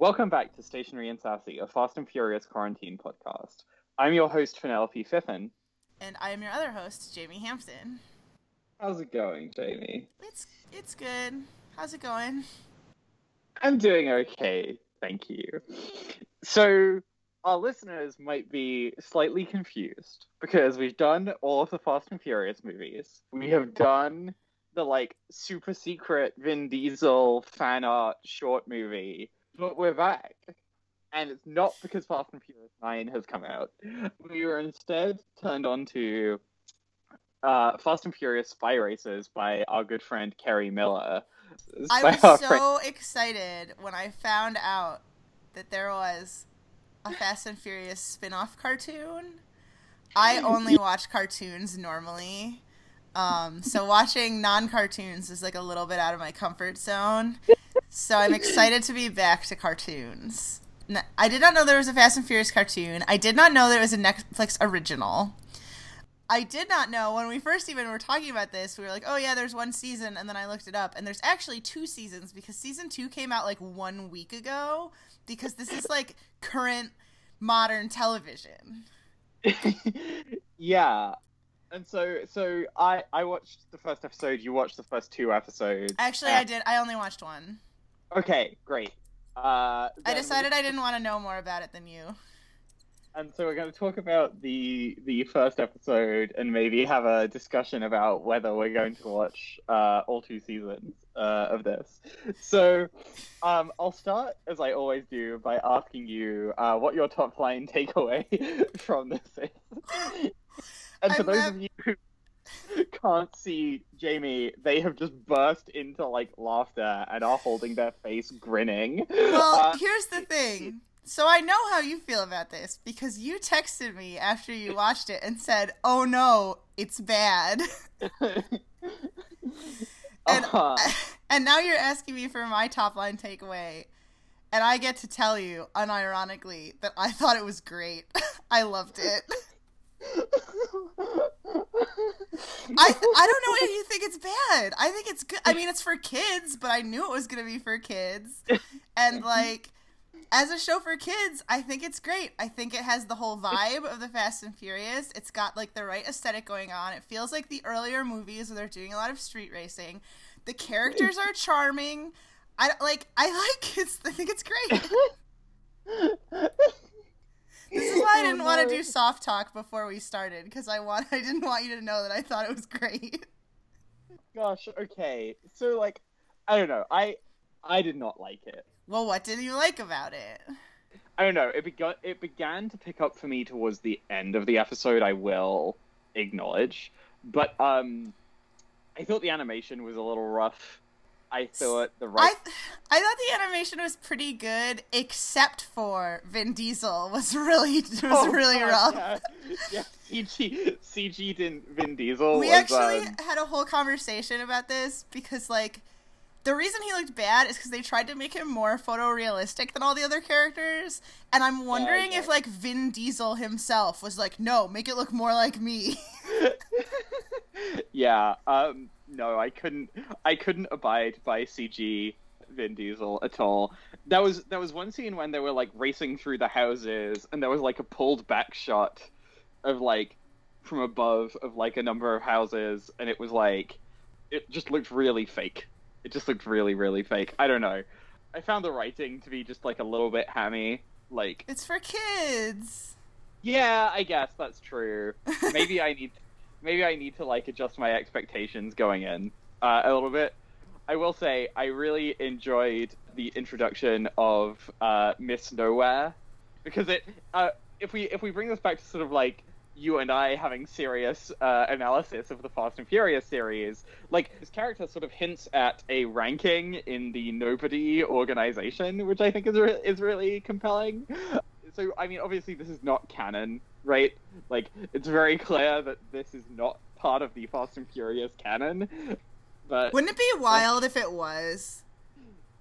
Welcome back to Stationary and Sassy, a Fast and Furious quarantine podcast. I'm your host, Penelope Fiffin. And I am your other host, Jamie Hampton. How's it going, Jamie? It's it's good. How's it going? I'm doing okay, thank you. So, our listeners might be slightly confused because we've done all of the Fast and Furious movies. We have done the like super secret Vin Diesel fan art short movie, but we're back. And it's not because Fast and Furious 9 has come out. We were instead turned on to uh, Fast and Furious Spy Racers by our good friend Kerry Miller. I was so friend- excited when I found out that there was a Fast and Furious spin-off cartoon. I only watch cartoons normally. Um, so watching non-cartoons is like a little bit out of my comfort zone. So I'm excited to be back to cartoons. I did not know there was a Fast and Furious cartoon. I did not know there was a Netflix original. I did not know when we first even were talking about this. We were like, "Oh yeah, there's one season," and then I looked it up, and there's actually two seasons because season two came out like one week ago. Because this is like current modern television. yeah. And so so I I watched the first episode, you watched the first two episodes. Actually, I did. I only watched one. Okay, great. Uh I decided I didn't want to know more about it than you. And so we're going to talk about the the first episode and maybe have a discussion about whether we're going to watch uh, all two seasons uh, of this. So um, I'll start as I always do by asking you uh, what your top line takeaway from this is. and for I'm those nev- of you who can't see Jamie, they have just burst into like laughter and are holding their face grinning. Well, Uh, here's the thing. So I know how you feel about this because you texted me after you watched it and said, "Oh no, it's bad." And uh-huh. and now you're asking me for my top line takeaway. And I get to tell you, unironically, that I thought it was great. I loved it. I I don't know if you think it's bad. I think it's good. I mean, it's for kids, but I knew it was going to be for kids. And like as a show for kids, I think it's great. I think it has the whole vibe of the Fast and Furious. It's got like the right aesthetic going on. It feels like the earlier movies where they're doing a lot of street racing. The characters are charming. I like I like it. I think it's great. This is why I didn't want to do soft talk before we started because I want I didn't want you to know that I thought it was great. Gosh, okay. So like I don't know. I I did not like it. Well, what did you like about it? I don't know. It began it began to pick up for me towards the end of the episode, I will acknowledge. But um I thought the animation was a little rough. I thought the right I I thought the animation was pretty good, except for Vin Diesel was really was Oh, really God, rough. Yeah, yeah. CG CG didn't Vin Diesel We was, actually um, had a whole conversation about this because like the reason he looked bad is because they tried to make him more photorealistic than all the other characters, and I'm wondering if like Vin Diesel himself was like, no, make it look more like me. yeah. Um. No, I couldn't. I couldn't abide by CG Vin Diesel at all. That was that was one scene when they were like racing through the houses, and there was like a pulled back shot of like from above of like a number of houses, and it was like it just looked really fake. It just looked really really fake. I don't know. I found the writing to be just like a little bit hammy. Like, it's for kids. yeah, I guess that's true. maybe I need maybe I need to like adjust my expectations going in uh, a little bit. I will say I really enjoyed the introduction of uh, Miss Nowhere because it uh, if we if we bring this back to sort of like you and I having serious uh, analysis of the Fast and Furious series, like this character sort of hints at a ranking in the Nobody organization, which I think is re- is really compelling. So I mean, obviously this is not canon, right? Like it's very clear that this is not part of the Fast and Furious canon. But Wouldn't it be wild if it was?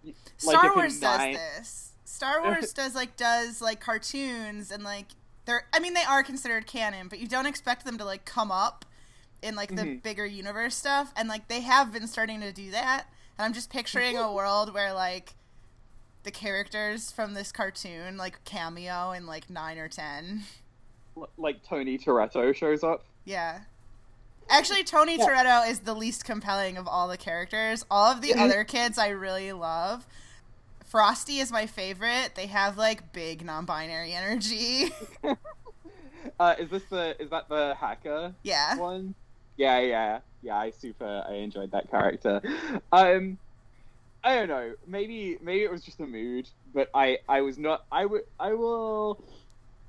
like, Star Wars does this. Star Wars does like does like cartoons and like they're I mean they are considered canon, but you don't expect them to like come up in like the Mhm. bigger universe stuff and like they have been starting to do that. And I'm just picturing a world where like the characters from this cartoon like cameo in like nine or ten. L- like Tony Toretto shows up. Yeah. Actually, Tony Yeah. Toretto is the least compelling of all the characters. All of the Mhm. other kids I really love. Frosty is my favorite. They have like big non-binary energy. Uh, is this the is that the hacker yeah. one? Yeah, yeah, yeah. I super I enjoyed that character. Um, I don't know. Maybe maybe it was just a mood, but I I was not. I would I will.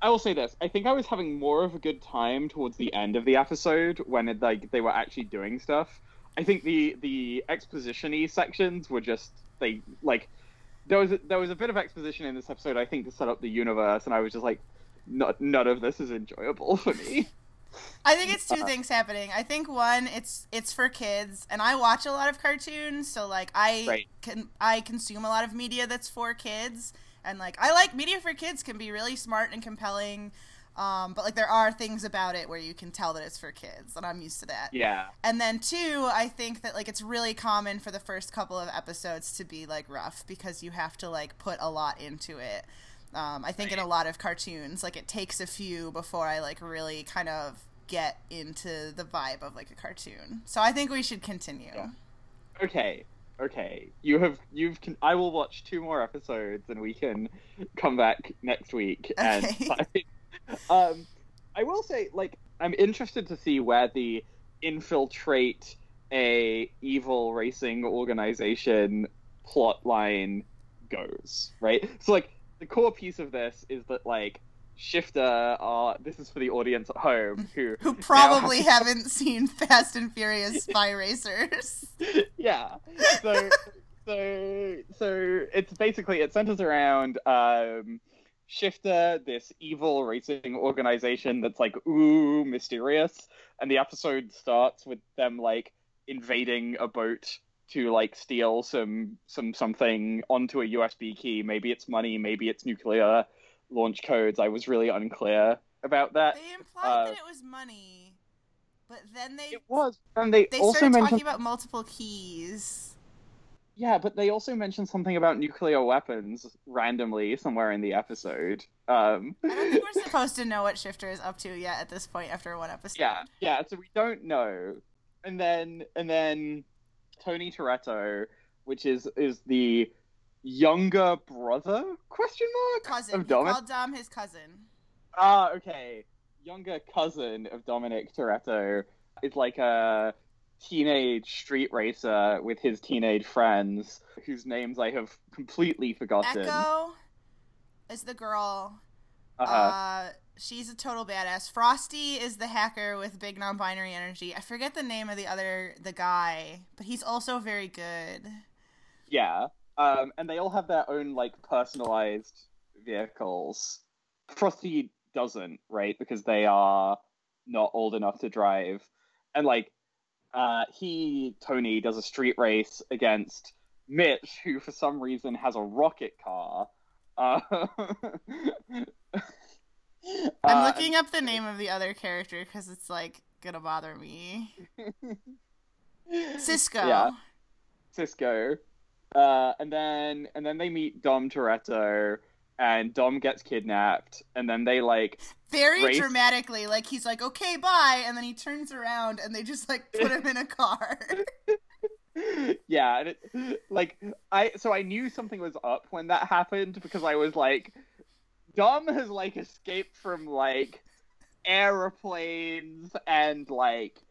I will say this. I think I was having more of a good time towards the end of the episode when it, like they were actually doing stuff. I think the the exposition-y sections were just they like there was a, there was a bit of exposition in this episode. I think to set up the universe, and I was just like, not, none of this is enjoyable for me. I think it's two Uh, things happening. I think one, it's it's for kids, and I watch a lot of cartoons, so like I Right. can I consume a lot of media that's for kids, and like I like media for kids can be really smart and compelling, um, but like there are things about it where you can tell that it's for kids, and I'm used to that. Yeah. And then two, I think that like it's really common for the first couple of episodes to be like rough because you have to like put a lot into it. Um, I think in a lot of cartoons, like it takes a few before I like really kind of get into the vibe of like a cartoon. So I think we should continue. Yeah. Okay. Okay. You have you've can I will watch two more episodes and we can come back next week and Okay. um I will say like I'm interested to see where the infiltrate a evil racing organization plot line goes, right? So like the core piece of this is that like Shifter are this is for the audience at home who Who probably have- haven't seen Fast and Furious Spy Racers. yeah. So so so it's basically it centers around um Shifter, this evil racing organization that's like ooh mysterious, and the episode starts with them like invading a boat to like steal some some something onto a USB key. Maybe it's money, maybe it's nuclear launch codes. I was really unclear about that. They implied Uh, that it was money, but then they It was, and they, they also started mentioned talking about multiple keys. Yeah, but they also mentioned something about nuclear weapons randomly somewhere in the episode. Um, I don't think we're supposed to know what Shifter is up to yet at this point after one episode. yeah, yeah. So we don't know, and then and then Tony Toretto, which is is the younger brother question mark Cousin. of He Dominic. called Dom his cousin. Ah, okay, younger cousin of Dominic Toretto is like a teenage street racer with his teenage friends, whose names I have completely forgotten. Echo is the girl. Uh-huh. Uh, she's a total badass. Frosty is the hacker with big non-binary energy. I forget the name of the other the guy, but he's also very good. Yeah. Um, and they all have their own like personalized vehicles. Frosty doesn't, right? Because they are not old enough to drive. And like uh, he Tony does a street race against Mitch, who for some reason has a rocket car. Uh, I'm uh, looking up the name of the other character because it's like gonna bother me. Cisco. Yeah. Cisco, uh, and then and then they meet Dom Toretto, and Dom gets kidnapped, and then they like Very Race- dramatically, like he's like, "Okay, bye," and then he turns around and they just like put him in a car. yeah, and it, like I so I knew something was up when that happened because I was like, Dom has like escaped from like aeroplanes and like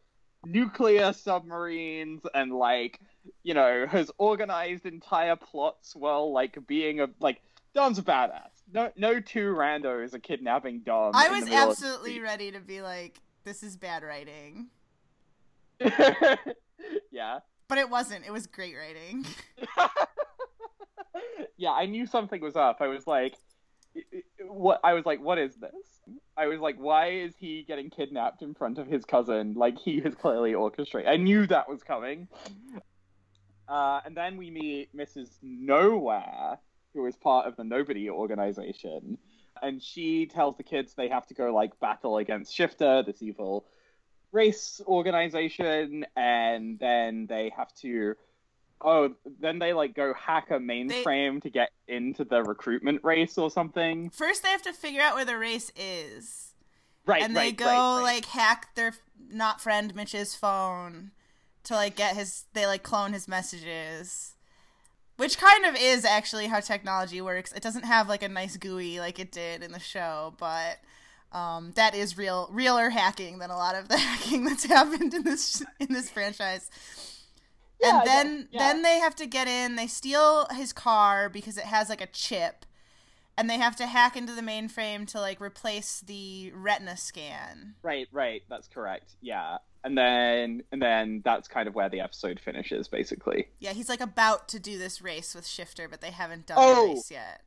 nuclear submarines and like you know has organized entire plots while like being a like Dom's a badass. No, no two randos are kidnapping Dom. I was middle of the absolutely ready to be like, "This is bad writing," yeah. but it wasn't. It was great writing. yeah, I knew something was up. I was like, what? I was like, what is this? I was like, why is he getting kidnapped in front of his cousin? Like he has clearly orchestrated. I knew that was coming. Uh, and then we meet Mrs. Nowhere, who is part of the Nobody organization, and she tells the kids they have to go like battle against Shifter, this evil race organization, and then they have to Oh, then they like go hack a mainframe to get into the recruitment race or something. First, they have to figure out where the race is, Right, and they right, go right, right. like hack their not friend Mitch's phone to like get his. They like clone his messages, which kind of is actually how technology works. It doesn't have like a nice GUI like it did in the show, but. Um, that is real, realer hacking than a lot of the hacking that's happened in this in this franchise. Yeah, and then yeah, then they have to get in. They steal his car because it has like a chip, and they have to hack into the mainframe to like replace the retina scan. Right, right, that's correct. Yeah. And then and then that's kind of where the episode finishes basically. Yeah, he's like about to do this race with Shifter, but they haven't done Oh! the race yet.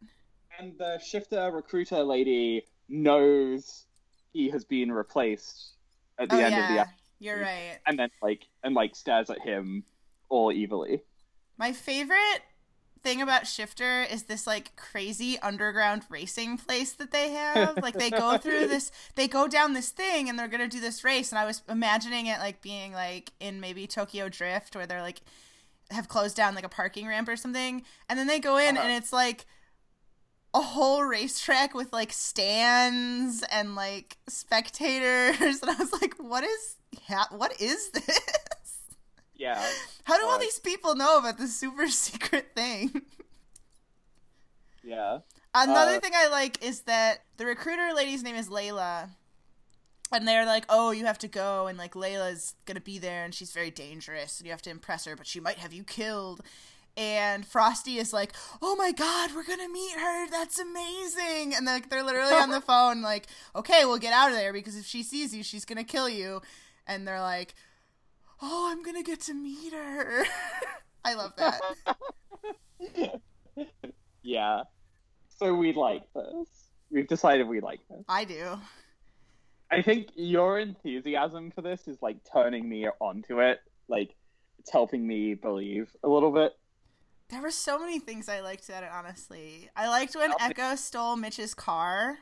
And the shifter recruiter lady knows he has been replaced at the oh end yeah, of the episode you're right. and then like and like stares at him all evilly. My favorite thing about Shifter is this like crazy underground racing place that they have. like they go through this they go down this thing and they're going to do this race and I was imagining it like being like in maybe Tokyo Drift where they're like have closed down like a parking ramp or something and then they go in Uh-huh. and it's like a whole racetrack with like stands and like spectators and I was like what is ha- what is this? Yeah. How do all these people know about this super secret thing? Yeah. Another Uh, thing I like is that the recruiter lady's name is Layla. And they're like, oh, you have to go, and like Layla's gonna be there, and she's very dangerous, and you have to impress her, but she might have you killed. And Frosty is like, oh my god, we're gonna meet her, that's amazing. And like they're literally on the phone, like, okay, we'll get out of there because if she sees you, she's gonna kill you. And they're like, oh, I'm gonna get to meet her. I love that. Yeah. So we like this. We've decided we like this. I do. I think your enthusiasm for this is like turning me onto it. Like it's helping me believe a little bit. There were so many things I liked about it, honestly. I liked when Echo stole Mitch's car.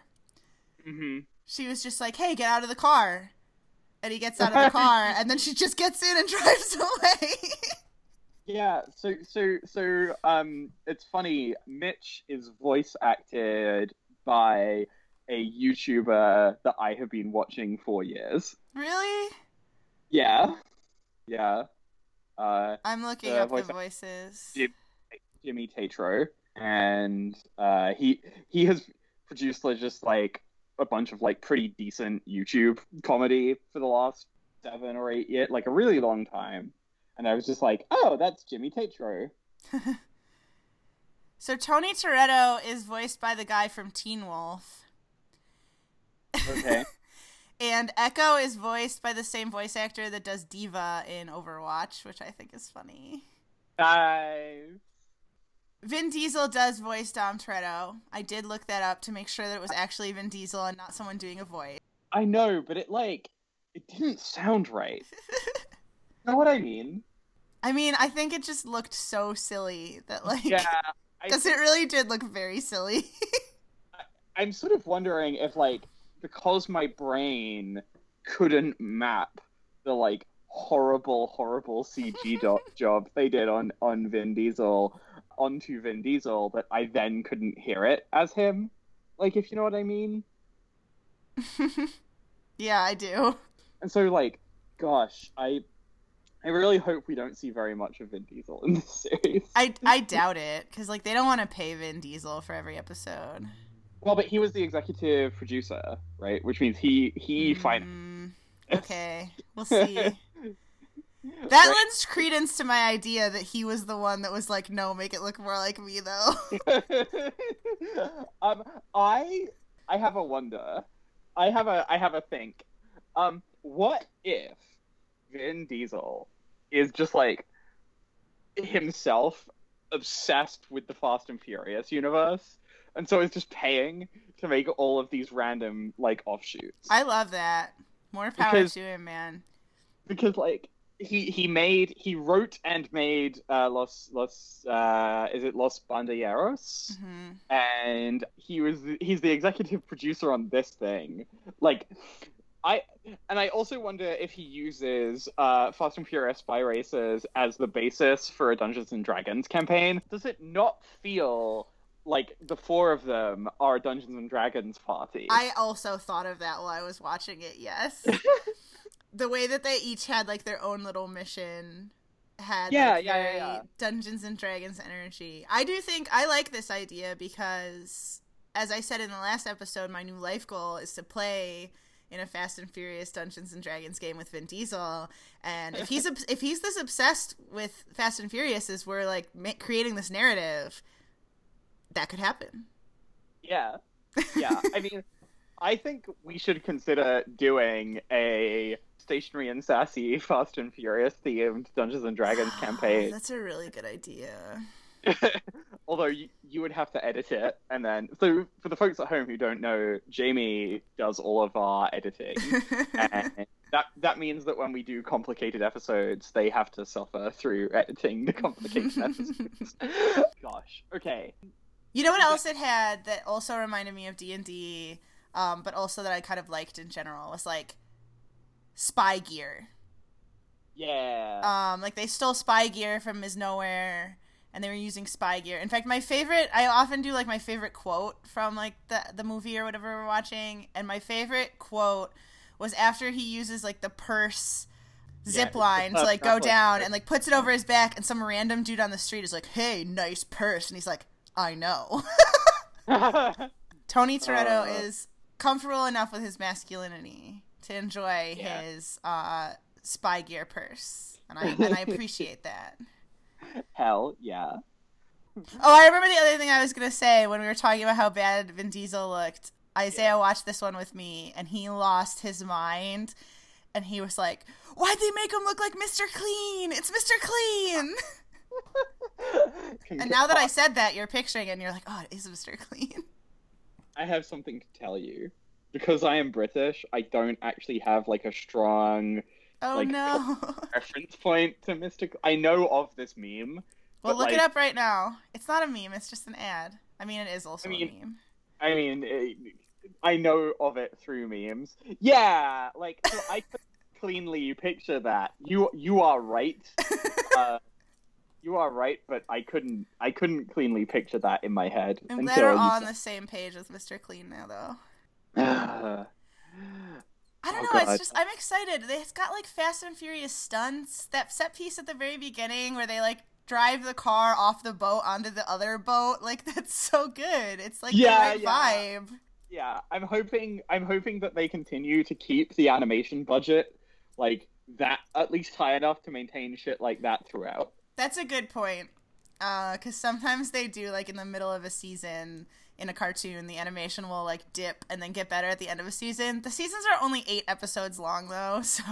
Mm-hmm. She was just like, hey, get out of the car. And he gets out of the car, and then she just gets in and drives away. Yeah, so so so um it's funny, Mitch is voice acted by a YouTuber that I have been watching for years. really? Yeah. Yeah. Uh I'm looking Uh, up the voices. Jim- Jimmy Tatro and uh he he has produced just like a bunch of like pretty decent YouTube comedy for the last seven or eight years, like a really long time. And I was just like, oh, that's Jimmy Tatro. So Tony Toretto is voiced by the guy from Teen Wolf. Okay. And Echo is voiced by the same voice actor that does D.Va in Overwatch, which I think is funny. Nice. Vin Diesel does voice Dom Toretto. I did look that up to make sure that it was actually Vin Diesel and not someone doing a voice. I know, but it like it didn't sound right. You know what I mean? I mean, I think it just looked so silly that like Yeah. I, because it really did look very silly. I'm sort of wondering if like because my brain couldn't map the like horrible, horrible CG job they did on on Vin Diesel onto Vin Diesel, that I then couldn't hear it as him. Like, if you know what I mean. yeah, I do. And so, like, gosh, I I really hope we don't see very much of Vin Diesel in this series. I I doubt it because like they don't want to pay Vin Diesel for every episode. Well, but he was the executive producer, right? Which means he he fin- Mm, okay, we'll see. That lends credence to my idea that he was the one that was like, no, make it look more like me though. um, I I have a wonder. I have a I have a think. Um, what if Vin Diesel is just like himself obsessed with the Fast and Furious universe, and so is just paying to make all of these random like offshoots? I love that. More power Because- to him, man. because like he he made he wrote and made uh, Los Los uh, is it Los Banderos? hmm and he was he's the executive producer on this thing. Like, I and I also wonder if he uses uh, Fast and Furious Spy Racers as the basis for a Dungeons and Dragons campaign. Does it not feel like the four of them are Dungeons and Dragons party? I also thought of that while I was watching it. Yes, the way that they each had like their own little mission had Yeah, like, yeah, yeah, yeah. Dungeons and Dragons energy. I do think I like this idea because, as I said in the last episode, my new life goal is to play in a Fast and Furious Dungeons and Dragons game with Vin Diesel. And if he's if he's this obsessed with Fast and Furious as we're like ma- creating this narrative, that could happen. Yeah. Yeah. I mean, I think we should consider doing a stationary and sassy Fast and Furious themed Dungeons and Dragons campaign. That's a really good idea. Although you, you would have to edit it, and then so for the folks at home who don't know, Jamie does all of our editing, and that that means that when we do complicated episodes, they have to suffer through editing the complicated episodes. Gosh, okay, You know what else it had that also reminded me of D and D, um, but also that I kind of liked in general was like spy gear. yeah, Um, like they stole spy gear from Ms. Nowhere, and they were using spy gear. In fact, my favorite, I often do like my favorite quote from like the the movie or whatever we're watching, and my favorite quote was after he uses like the purse zip Yeah, line to like go down and like puts it over his back, and some random dude on the street is like, "Hey, nice purse," and he's like, "I know." Tony Toretto Uh. is comfortable enough with his masculinity to enjoy Yeah. his uh, spy gear purse, and I and I appreciate that. hell yeah. Oh, I remember the other thing I was gonna say when we were talking about how bad Vin Diesel looked. Isaiah watched this one with me, and he lost his mind. And he was like, "Why'd they make him look like Mr. Clean? It's Mr. Clean." and now that I said that, you're picturing it, and you're like, "Oh, it is Mr. Clean." I have something to tell you. Because I am British, I don't actually have like a strong Oh Like, no. reference point to Mr. Cl- I know of this meme. Well, look it up right now. It's not a meme. It's just an ad. I mean, it is also I mean- a meme. I mean, it, I know of it through memes. Yeah, like so I could cleanly picture that. You you are right. uh, you are right, but I couldn't I couldn't cleanly picture that in my head I'm glad until we're on the same page as Mr. Clean now, though. I don't Oh, know. It's just I'm excited. They- It's got like Fast and Furious stunts. That set piece at the very beginning where they like drive the car off the boat onto the other boat. Like that's so good. It's like Yeah, the right yeah. vibe. yeah, I'm hoping I'm hoping that they continue to keep the animation budget like that at least high enough to maintain shit like that throughout. That's a good point. Uh, Because sometimes they do like in the middle of a season in a cartoon, the animation will like dip and then get better at the end of a season. The seasons are only eight episodes long though, so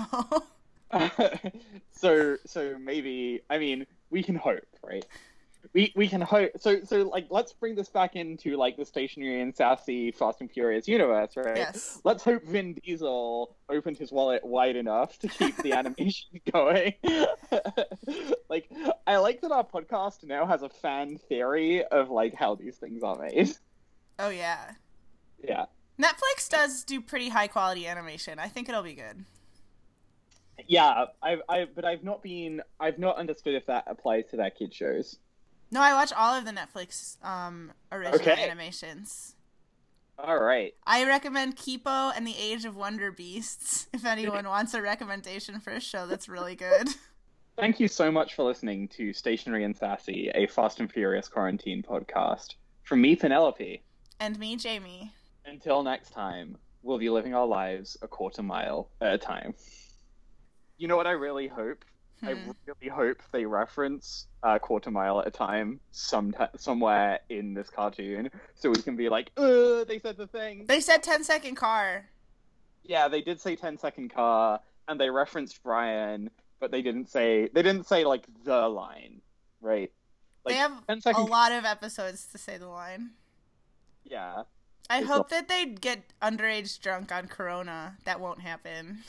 so so maybe I mean we can hope, right? We we can hope. So so like let's bring this back into like the stationary and sassy Fast and Furious universe, right? Yes. Let's hope Vin Diesel opened his wallet wide enough to keep the animation going. like I like that our podcast now has a fan theory of like how these things are made. Oh yeah. Yeah. Netflix does do pretty high quality animation. I think it'll be good. Yeah, I've, I, but I've not been, I've not understood if that applies to their kid shows. No, I watch all of the Netflix um, original Okay. animations. All right. I recommend Kipo and the Age of Wonder Beasts if anyone wants a recommendation for a show that's really good. Thank you so much for listening to Stationary and Sassy, a Fast and Furious quarantine podcast. From me, Penelope. And me, Jamie. Until next time, we'll be living our lives a quarter mile at a time. You know what I really hope? I Hmm. really hope they reference a quarter mile at a time some somewhere in this cartoon, so we can be like, "Uh, they said the thing." They said 10 second car. Yeah, they did say 10 second car, and they referenced Brian, but they didn't say they didn't say like the line, right? Like they have a lot of episodes to say the line. Yeah, I hope that they get underage drunk on Corona. That won't happen.